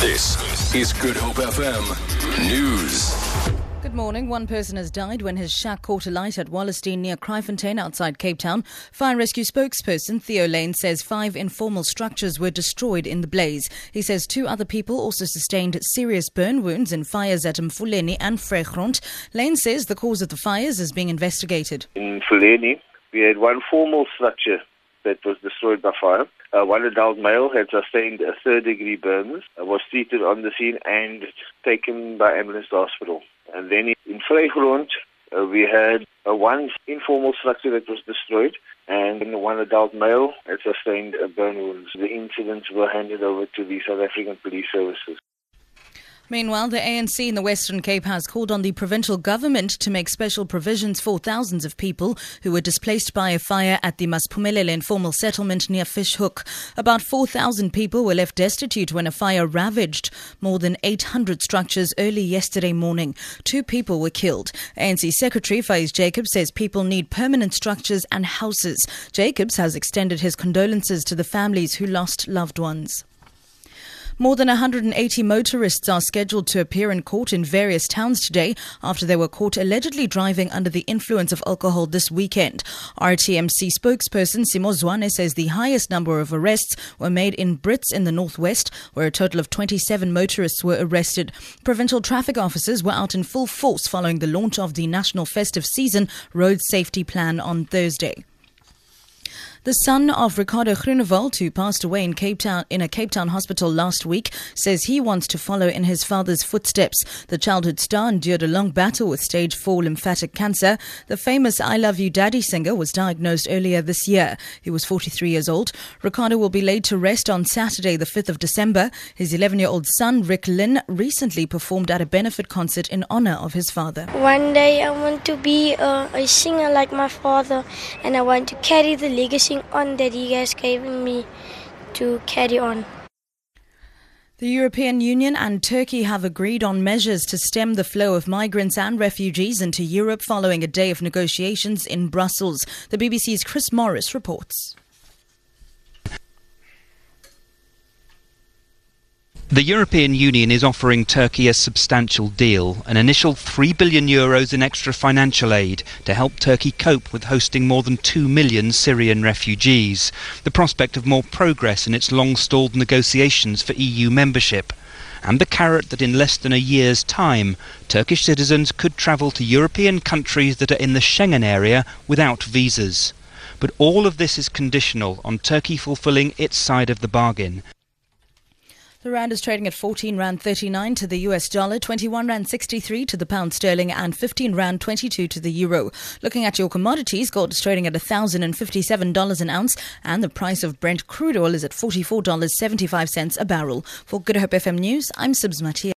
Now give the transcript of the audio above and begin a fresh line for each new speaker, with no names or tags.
This is Good Hope FM News.
Good morning. One person has died when his shack caught alight at Wallacedene near Kraaifontein outside Cape Town. Fire Rescue spokesperson Theo Layne says five informal structures were destroyed in the blaze. He says two other people also sustained serious burn wounds in fires at Mfuleni and Vrygrond. Layne says the cause of the fires is being investigated.
In Mfuleni, we had one formal structure that was destroyed by fire. Uh, one adult male had sustained a third degree burns, uh, was treated on the scene and taken by ambulance to hospital. And then in Vrygrond, uh, we had uh, one informal structure that was destroyed and one adult male had sustained burn wounds. The incidents were handed over to the South African Police Services.
Meanwhile, the ANC in the Western Cape has called on the provincial government to make special provisions for thousands of people who were displaced by a fire at the Masiphumelele informal settlement near Fish Hoek. About 4,000 people were left destitute when a fire ravaged more than 800 structures early yesterday morning. Two people were killed. ANC Secretary Faiz Jacobs says people need permanent structures and houses. Jacobs has extended his condolences to the families who lost loved ones. More than 180 motorists are scheduled to appear in court in various towns today after they were caught allegedly driving under the influence of alcohol this weekend. RTMC spokesperson Simo Zwane says the highest number of arrests were made in Brits in the northwest, where a total of 27 motorists were arrested. Provincial traffic officers were out in full force following the launch of the national festive season road safety plan on Thursday. The son of Ricardo Groenewald, who passed away in Cape Town in a Cape Town hospital last week, says he wants to follow in his father's footsteps. The childhood star endured a long battle with stage 4 lymphatic cancer. The famous I Love You Daddy singer was diagnosed earlier this year. He was 43 years old. Ricardo will be laid to rest on Saturday, the 5th of December. His 11-year-old son, Rick Lynn, recently performed at a benefit concert in honor of his father.
One day I want to be a, a singer like my father and I want to carry the legacy on that you guys gave me to carry on.
The European Union and Turkey have agreed on measures to stem the flow of migrants and refugees into Europe following a day of negotiations in Brussels. The BBC's Chris Morris reports.
The European Union is offering Turkey a substantial deal, an initial 3 billion euros in extra financial aid to help Turkey cope with hosting more than 2 million Syrian refugees, the prospect of more progress in its long-stalled negotiations for EU membership, and the carrot that in less than a year's time, Turkish citizens could travel to European countries that are in the Schengen area without visas. But all of this is conditional on Turkey fulfilling its side of the bargain.
The rand is trading at 14 rand 39 to the US dollar, 21 rand 63 to the pound sterling, and 15 rand 22 to the euro. Looking at your commodities, gold is trading at $1,057 an ounce, and the price of Brent crude oil is at $44.75 a barrel. For Good Hope FM News, I'm Sibs Matia.